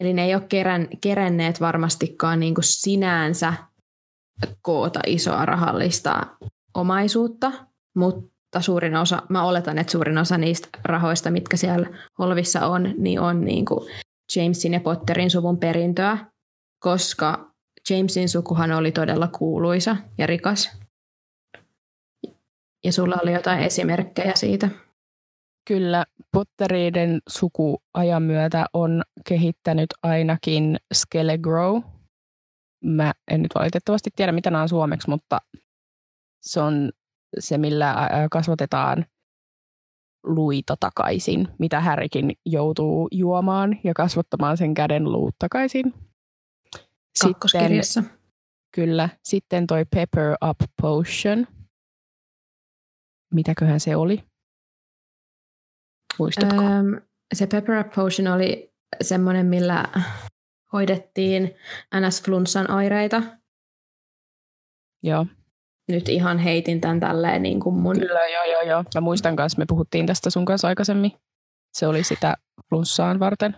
[SPEAKER 2] Eli ne ei ole kerän, keränneet varmastikaan niin kuin sinänsä koota isoa rahallista omaisuutta, mutta suurin osa, mä oletan, että suurin osa niistä rahoista, mitkä siellä holvissa on, niin on niin kuin Jamesin ja Potterin suvun perintöä, koska Jamesin sukuhan oli todella kuuluisa ja rikas. Ja sulla oli jotain esimerkkejä siitä.
[SPEAKER 3] Kyllä, Potteriiden suku ajan myötä on kehittänyt ainakin Skelegrow. Mä en nyt valitettavasti tiedä, mitä nämä on suomeksi, mutta se on se, millä kasvatetaan luita takaisin, mitä Härikin joutuu juomaan ja kasvattamaan sen käden luut takaisin.
[SPEAKER 2] Kakkoskirjassa.
[SPEAKER 3] Kyllä. Sitten toi Pepper Up Potion. Mitäköhän se oli? Muistatko?
[SPEAKER 2] Öm, se Pepper Up Potion oli semmoinen, millä hoidettiin NS-flunssan oireita.
[SPEAKER 3] Joo.
[SPEAKER 2] Nyt ihan heitin tämän tälleen niin kuin mun...
[SPEAKER 3] Kyllä, joo, joo, joo. Mä muistan kanssa, me puhuttiin tästä sun kanssa aikaisemmin. Se oli sitä flunssaan varten.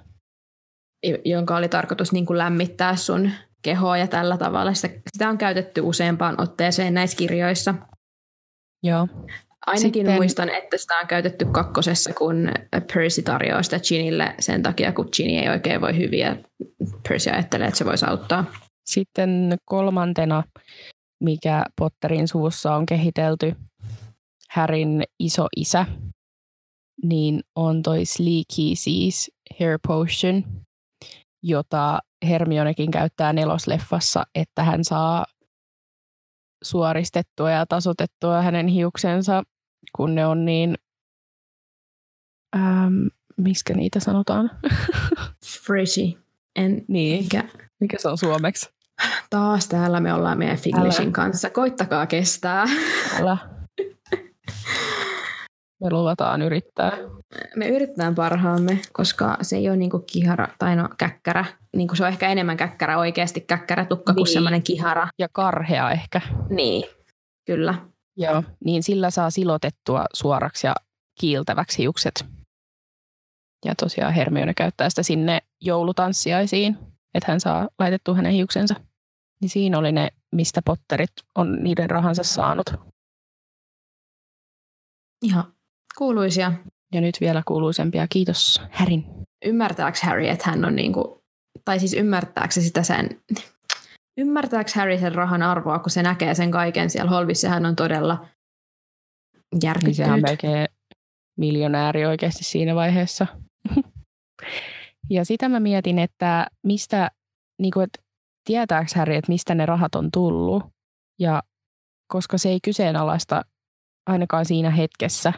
[SPEAKER 2] jonka oli tarkoitus niin kuin lämmittää sun kehoa ja tällä tavalla. Sitä, sitä on käytetty useampaan otteeseen näissä kirjoissa.
[SPEAKER 3] Joo.
[SPEAKER 2] Ainakin
[SPEAKER 3] Sitten-
[SPEAKER 2] muistan, että sitä on käytetty kakkosessa, kun Percy tarjoaa sitä Ginille sen takia, kun Ginny ei oikein voi hyviä. Percy ajattelee, että se voisi auttaa.
[SPEAKER 3] Sitten kolmantena, mikä Potterin suvussa on kehitelty, Härin iso isä, niin on toi Sleeky siis Hair Potion, jota Hermionekin käyttää nelosleffassa, että hän saa suoristettua ja tasotettua hänen hiuksensa, kun ne on niin, ähm, miskä niitä sanotaan?
[SPEAKER 2] Frishy. En,
[SPEAKER 3] niin,
[SPEAKER 2] mikä,
[SPEAKER 3] mikä se on suomeksi?
[SPEAKER 2] taas täällä me ollaan meidän Finglishin kanssa. Koittakaa kestää.
[SPEAKER 3] Älä. Me luvataan yrittää.
[SPEAKER 2] Me yritetään parhaamme, koska se ei ole niinku kihara, tai no käkkärä. Niinku se on ehkä enemmän käkkärä, oikeasti käkkärä tukka kuin
[SPEAKER 3] Niin.
[SPEAKER 2] semmoinen kihara.
[SPEAKER 3] Ja karhea ehkä.
[SPEAKER 2] Niin, kyllä.
[SPEAKER 3] Joo. Niin sillä saa silotettua suoraksi ja kiiltäväksi hiukset. Ja tosiaan Hermione käyttää sitä sinne joulutanssiaisiin, että hän saa laitettua hänen hiuksensa. Niin siinä oli ne, mistä Potterit on niiden rahansa saanut.
[SPEAKER 2] Ihan kuuluisia.
[SPEAKER 3] Ja nyt vielä kuuluisempia. Kiitos Härin.
[SPEAKER 2] Ymmärtääkö Harry, että hän on niinku, tai siis ymmärtääkö se sitä sen, ymmärtääkö Harry sen rahan arvoa, kun se näkee sen kaiken siellä Holvissa. Hän on todella järkyttynyt.
[SPEAKER 3] Niin sehän on melkein miljonääri oikeasti siinä vaiheessa. ja sitä mä mietin, että mistä, niin kuin, että tietääkö Harry, että mistä ne rahat on tullut. Ja koska se ei kyseenalaista ainakaan siinä hetkessä,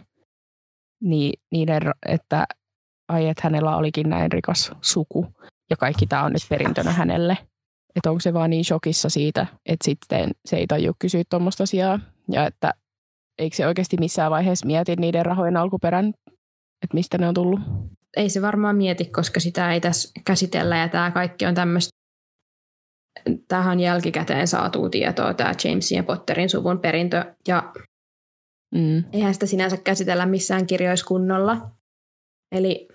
[SPEAKER 3] niin niiden, että ai, että hänellä olikin näin rikas suku ja kaikki tämä on nyt perintönä hänelle. Että onko se vaan niin shokissa siitä, että sitten se ei tajua kysyä tuommoista asiaa ja että eikö se oikeasti missään vaiheessa mieti niiden rahojen alkuperän, että mistä ne on tullut?
[SPEAKER 2] Ei se varmaan mieti, koska sitä ei tässä käsitellä ja tämä kaikki on tämmöistä tähän jälkikäteen saatu tietoa, tämä Jamesin ja Potterin suvun perintö, ja mm. eihän sitä sinänsä käsitellä missään kirjoissa kunnolla. Eli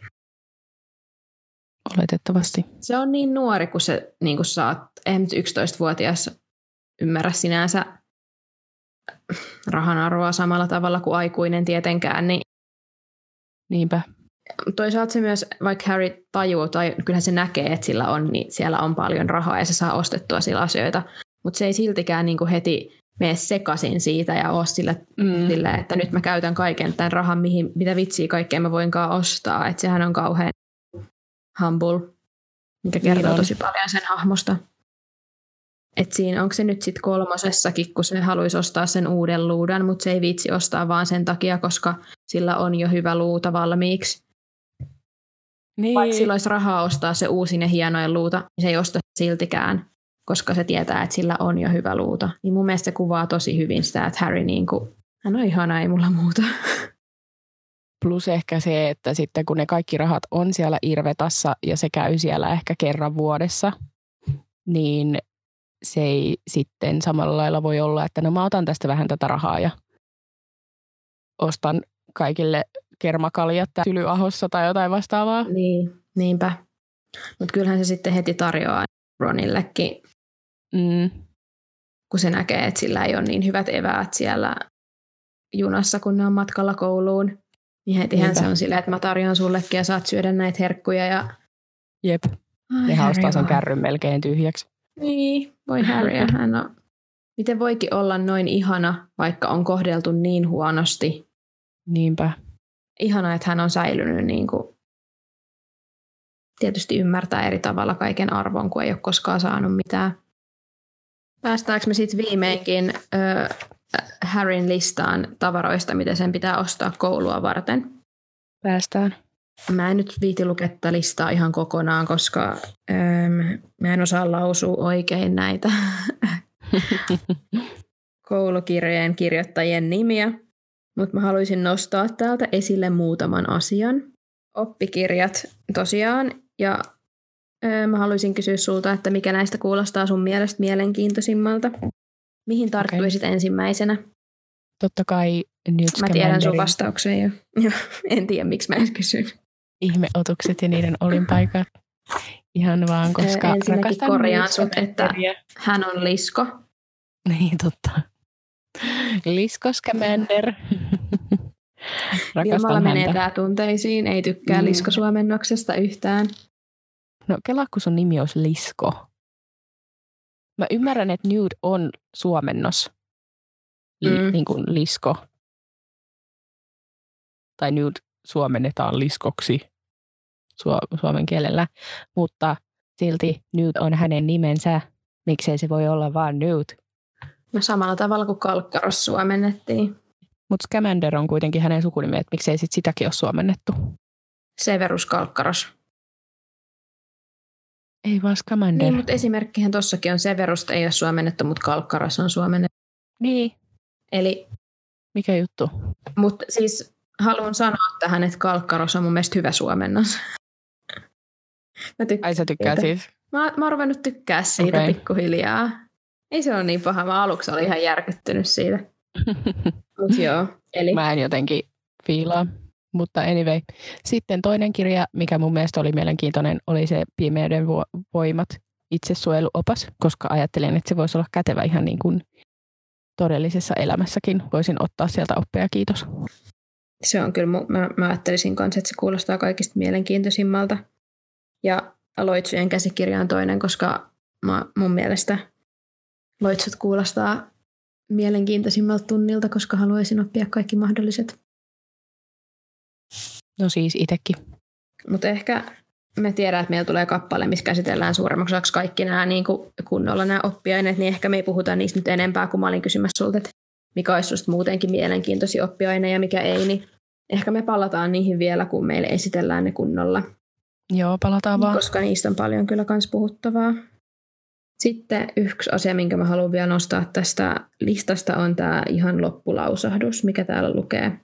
[SPEAKER 3] Oletettavasti.
[SPEAKER 2] Se on niin nuori, kun se niin kun saat, eihän nyt 11-vuotias ymmärrä sinänsä rahan arvoa samalla tavalla kuin aikuinen tietenkään, niin
[SPEAKER 3] Niinpä.
[SPEAKER 2] Toisaalta se myös, vaikka Harry tajuu, tai kyllä se näkee, että sillä on, niin siellä on paljon rahaa ja se saa ostettua sillä asioita, mutta se ei siltikään niin kuin heti mene sekaisin siitä ja ole sillä, mm. sillä, että nyt mä käytän kaiken tämän rahan, mihin, mitä vitsiä kaikkea mä voinkaan ostaa. Että sehän on kauhean humble, mikä kertoo niin tosi paljon sen hahmosta. Et siinä onko se nyt sitten kolmosessakin, kun se haluaisi ostaa sen uuden luudan, mutta se ei viitsi ostaa vaan sen takia, koska sillä on jo hyvä luuta valmiiksi. Niin. Vaikka sillä olisi rahaa ostaa se uusin ja hienoin luuta, niin se ei osta siltikään, koska se tietää, että sillä on jo hyvä luuta. Niin mun mielestä se kuvaa tosi hyvin sitä, että Harry niin kuin, hän on ihana, ei mulla muuta.
[SPEAKER 3] Plus ehkä se, että sitten kun ne kaikki rahat on siellä Irvetassa ja se käy siellä ehkä kerran vuodessa, niin se ei sitten samalla lailla voi olla, että no mä otan tästä vähän tätä rahaa ja ostan kaikille kermakaljat tylyahossa tai jotain vastaavaa.
[SPEAKER 2] Niin, niinpä. Mutta kyllähän se sitten heti tarjoaa Ronillekin, mm. kun se näkee, että sillä ei ole niin hyvät eväät siellä junassa, kun ne on matkalla kouluun. Niin hetihän Niinpä. se on silleen, että mä tarjoan sullekin ja saat syödä näitä herkkuja. Ja...
[SPEAKER 3] Jep. Ai, Nehän ostaa sen kärryn melkein tyhjäksi.
[SPEAKER 2] Niin, voi Harry. Hän on... Miten voikin olla noin ihana, vaikka on kohdeltu niin huonosti?
[SPEAKER 3] Niinpä.
[SPEAKER 2] Ihana, että hän on säilynyt niin kuin... Tietysti ymmärtää eri tavalla kaiken arvon, kun ei ole koskaan saanut mitään. Päästäänkö me sitten viimeinkin ö, Harryn listaan tavaroista, mitä sen pitää ostaa koulua varten?
[SPEAKER 3] Päästään.
[SPEAKER 2] Mä en nyt viiti luketta listaa ihan kokonaan, koska ähm, mä en osaa lausua oikein näitä koulukirjojen kirjoittajien nimiä, mutta mä haluaisin nostaa täältä esille muutaman asian. Oppikirjat tosiaan, ja äh, mä haluaisin kysyä sulta, että mikä näistä kuulostaa sun mielestä mielenkiintoisimmalta? Mihin tarttuisit okay. ensimmäisenä?
[SPEAKER 3] Totta kai Newt
[SPEAKER 2] Mä tiedän sun vastauksen jo. en tiedä, miksi mä en kysy.
[SPEAKER 3] Ihmeotukset ja niiden olinpaikat. Ihan vaan, koska
[SPEAKER 2] Ensinnäkin korjaan sut, että hän on lisko.
[SPEAKER 3] Niin, totta. Lisko Scamander.
[SPEAKER 2] Ilmalla menee tunteisiin, ei tykkää mm. liskosuomennoksesta yhtään.
[SPEAKER 3] No kelaa, kun sun nimi olisi Lisko. Mä ymmärrän, että nude on suomennos, mm. niin kuin lisko. Tai nude suomennetaan liskoksi su- suomen kielellä, mutta silti nude on hänen nimensä. Miksei se voi olla vaan nude?
[SPEAKER 2] No samalla tavalla kuin Kalkkaros suomennettiin.
[SPEAKER 3] Mutta Scamander on kuitenkin hänen sukunimi, että miksei sit sitäkin ole suomennettu?
[SPEAKER 2] Severus Kalkkaros.
[SPEAKER 3] Ei vaan Scamander.
[SPEAKER 2] Niin, mutta esimerkkihän tossakin on Severusta ei ole suomennettu, mutta Kalkkaras on suomennettu.
[SPEAKER 3] Niin.
[SPEAKER 2] Eli...
[SPEAKER 3] Mikä juttu?
[SPEAKER 2] Mutta siis haluan sanoa tähän, että Kalkkaros on mun mielestä hyvä suomennos.
[SPEAKER 3] Mä Ai sä tykkää siitä. siis?
[SPEAKER 2] Mä, mä oon ruvennut tykkää siitä okay. pikkuhiljaa. Ei se ole niin paha. Mä aluksi olin ihan järkyttynyt siitä. Mut joo. Eli...
[SPEAKER 3] Mä en jotenkin fiilaa. Mutta anyway. Sitten toinen kirja, mikä mun mielestä oli mielenkiintoinen, oli se Pimeyden voimat itsesuojeluopas, koska ajattelin, että se voisi olla kätevä ihan niin kuin todellisessa elämässäkin. Voisin ottaa sieltä oppia, kiitos.
[SPEAKER 2] Se on kyllä, mä, mä ajattelisin kanssa, että se kuulostaa kaikista mielenkiintoisimmalta. Ja Aloitsujen käsikirja on toinen, koska mä, mun mielestä Loitsut kuulostaa mielenkiintoisimmalta tunnilta, koska haluaisin oppia kaikki mahdolliset.
[SPEAKER 3] No siis itsekin.
[SPEAKER 2] Mutta ehkä me tiedän, että meillä tulee kappale, missä käsitellään suuremmaksi osaksi kaikki nämä niin kuin kunnolla nämä oppiaineet, niin ehkä me ei puhuta niistä nyt enempää, kun mä olin kysymässä sulta, että mikä olisi just muutenkin mielenkiintoisia oppiaineja ja mikä ei, niin ehkä me palataan niihin vielä, kun meille esitellään ne kunnolla.
[SPEAKER 3] Joo, palataan vaan.
[SPEAKER 2] Koska niistä on paljon kyllä kans puhuttavaa. Sitten yksi asia, minkä mä haluan vielä nostaa tästä listasta, on tämä ihan loppulausahdus, mikä täällä lukee.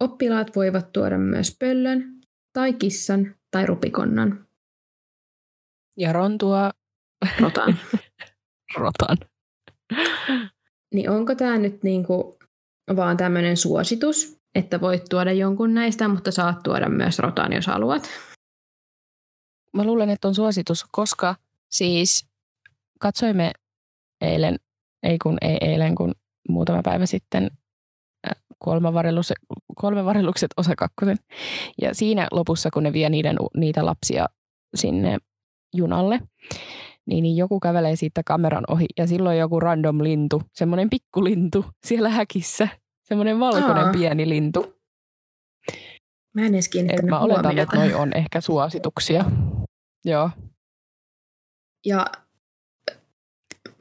[SPEAKER 2] Oppilaat voivat tuoda myös pöllön tai kissan tai rupikonnan.
[SPEAKER 3] Ja Ron tuo
[SPEAKER 2] Rotan.
[SPEAKER 3] rotan.
[SPEAKER 2] niin onko tämä nyt niinku vaan tämmöinen suositus, että voit tuoda jonkun näistä, mutta saat tuoda myös rotan, jos haluat?
[SPEAKER 3] Mä luulen, että on suositus, koska siis katsoimme eilen, ei kun ei eilen, kun muutama päivä sitten kolme, varellus, kolme varellukset osa kakkosen. Ja siinä lopussa, kun ne vie niiden, niitä lapsia sinne junalle, niin, niin joku kävelee siitä kameran ohi ja silloin joku random lintu, semmoinen pikkulintu siellä häkissä, semmoinen valkoinen
[SPEAKER 2] Aa.
[SPEAKER 3] pieni lintu.
[SPEAKER 2] Mä en edes
[SPEAKER 3] Et mä oletan,
[SPEAKER 2] huomiota.
[SPEAKER 3] että noi on ehkä suosituksia. Joo.
[SPEAKER 2] Ja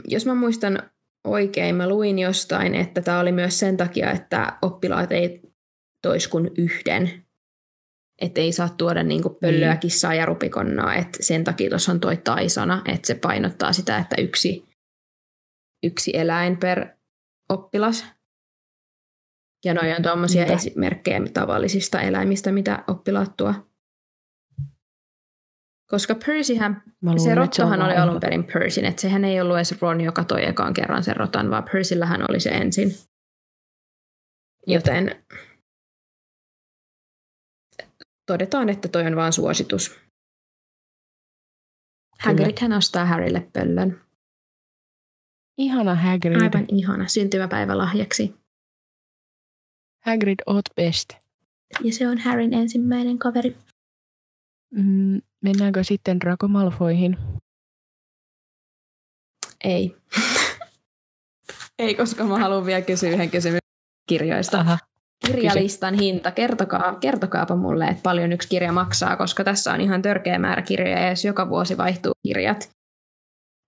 [SPEAKER 2] jos mä muistan oikein, mä luin jostain, että tämä oli myös sen takia, että oppilaat ei tois kuin yhden. Että ei saa tuoda niinku pöllöä,
[SPEAKER 3] Niin.
[SPEAKER 2] kissaa ja rupikonnaa. Et sen takia tuossa on toi tai-sana, että se painottaa sitä, että yksi, yksi eläin per oppilas. Ja noi on tuommoisia esimerkkejä tavallisista eläimistä, mitä oppilaat tuo. Koska Percyhän
[SPEAKER 3] luulen,
[SPEAKER 2] se rottahan
[SPEAKER 3] on
[SPEAKER 2] oli alun perin Percyn, että sehän ei ollut edes Ron, joka toi ekaan kerran sen rotan, vaan Percyllähän oli se ensin. Joten todetaan, että toi on vaan suositus. Hagrid hän ostaa Harrylle pöllön.
[SPEAKER 3] Ihana Hagrid.
[SPEAKER 2] Aivan ihana syntymäpäivälahjaksi.
[SPEAKER 3] Hagrid, oot best.
[SPEAKER 2] Ja se on Harryn ensimmäinen kaveri.
[SPEAKER 3] Mm, mennäänkö sitten Draco Malfoyhin?
[SPEAKER 2] Ei. Ei, koska mä haluan vielä kysyä yhden kysymyksen kirjoista.
[SPEAKER 3] Aha.
[SPEAKER 2] Kirjalistan hinta, kertokaa, kertokaapa mulle, että paljon yksi kirja maksaa, koska tässä on ihan törkeä määrä kirjoja, ja jos joka vuosi vaihtuu kirjat,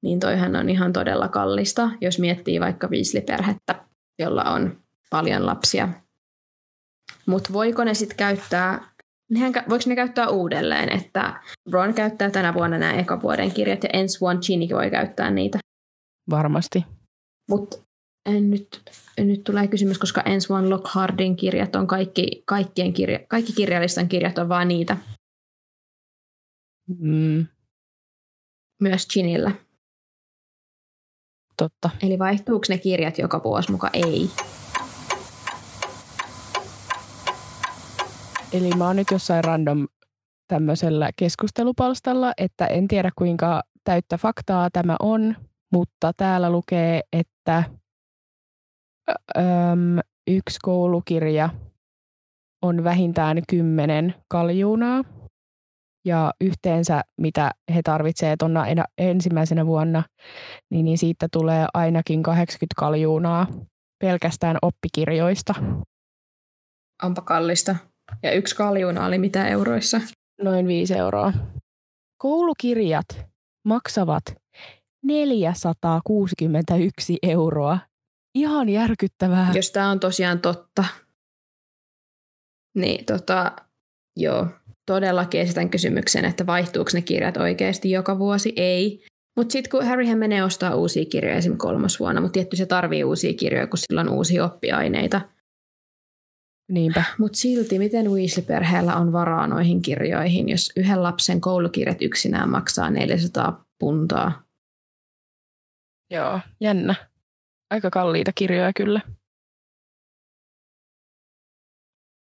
[SPEAKER 2] niin toihan on ihan todella kallista, jos miettii vaikka viisliperhettä, jolla on paljon lapsia. Mutta voiko ne sitten käyttää, nehän, voiko ne käyttää uudelleen, että Ron käyttää tänä vuonna nämä ekavuoden kirjat, ja ensi vuonna Ginny voi käyttää niitä.
[SPEAKER 3] Varmasti.
[SPEAKER 2] Mutta nyt, nyt tulee kysymys, koska ensi vuonna Lockhardin kirjat on kaikki, kaikkien kirja, kaikki kirjallistan kirjat on vaan niitä.
[SPEAKER 3] Mm,
[SPEAKER 2] Myös Ginillä.
[SPEAKER 3] totta.
[SPEAKER 2] Eli vaihtuuko ne kirjat joka vuosi muka? Ei.
[SPEAKER 3] Eli mä oon nyt jossain random tämmöisellä keskustelupalstalla, että en tiedä kuinka täyttä faktaa tämä on, mutta täällä lukee, että öm, yksi koulukirja on vähintään kymmenen kaljuunaa. Ja yhteensä, mitä he tarvitsevat tuonna enä- ensimmäisenä vuonna, niin, niin siitä tulee ainakin 80 kaljuunaa pelkästään oppikirjoista.
[SPEAKER 2] Onpa kallista. Ja yksi kaljuna oli mitä euroissa?
[SPEAKER 3] Noin 5 euroa. Koulukirjat maksavat 461 euroa. Ihan järkyttävää.
[SPEAKER 2] Jos tämä on tosiaan totta. Niin tota, joo. Todellakin esitän kysymyksen, että vaihtuuko ne kirjat oikeasti joka vuosi? Ei. Mutta sitten kun Harryhän menee ostaa uusia kirjoja esimerkiksi kolmas vuonna, mutta tietty se tarvii uusia kirjoja, kun sillä on uusia oppiaineita.
[SPEAKER 3] Niinpä.
[SPEAKER 2] Mutta silti, miten Weasley-perheellä on varaa noihin kirjoihin, jos yhden lapsen koulukirjat yksinään maksaa 400 puntaa?
[SPEAKER 3] Joo, jännä. Aika kalliita kirjoja kyllä.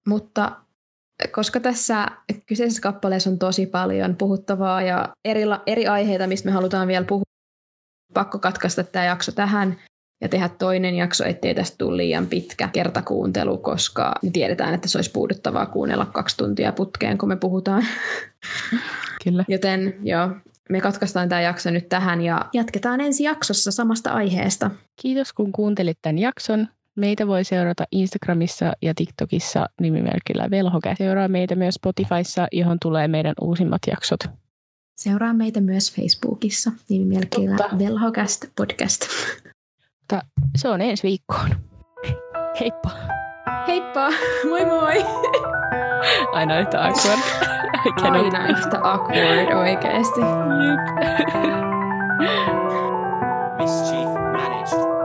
[SPEAKER 2] Mutta koska tässä kyseisessä kappaleessa on tosi paljon puhuttavaa ja eri, eri aiheita, mistä me halutaan vielä puhua, pakko katkaista tämä jakso tähän ja tehdä toinen jakso, ettei tästä tule liian pitkä kertakuuntelu, koska tiedetään, että se olisi puuduttavaa kuunnella kaksi tuntia putkeen, kun me puhutaan.
[SPEAKER 3] Kyllä.
[SPEAKER 2] Joten joo, me katkaistaan tämä jakso nyt tähän ja jatketaan ensi jaksossa samasta aiheesta.
[SPEAKER 3] Kiitos kun kuuntelit tämän jakson. Meitä voi seurata Instagramissa ja TikTokissa nimimerkillä Velhokä. Seuraa meitä myös Spotifyssa, johon tulee meidän uusimmat jaksot.
[SPEAKER 2] Seuraa meitä myös Facebookissa nimimerkillä Velhocast Podcast.
[SPEAKER 3] mutta se on ensi viikkoon. Heippa.
[SPEAKER 2] Heippa. Moi moi.
[SPEAKER 3] Aina yhtä awkward.
[SPEAKER 2] Aina yhtä awkward oikeesti.
[SPEAKER 3] Yep. Mischief managed.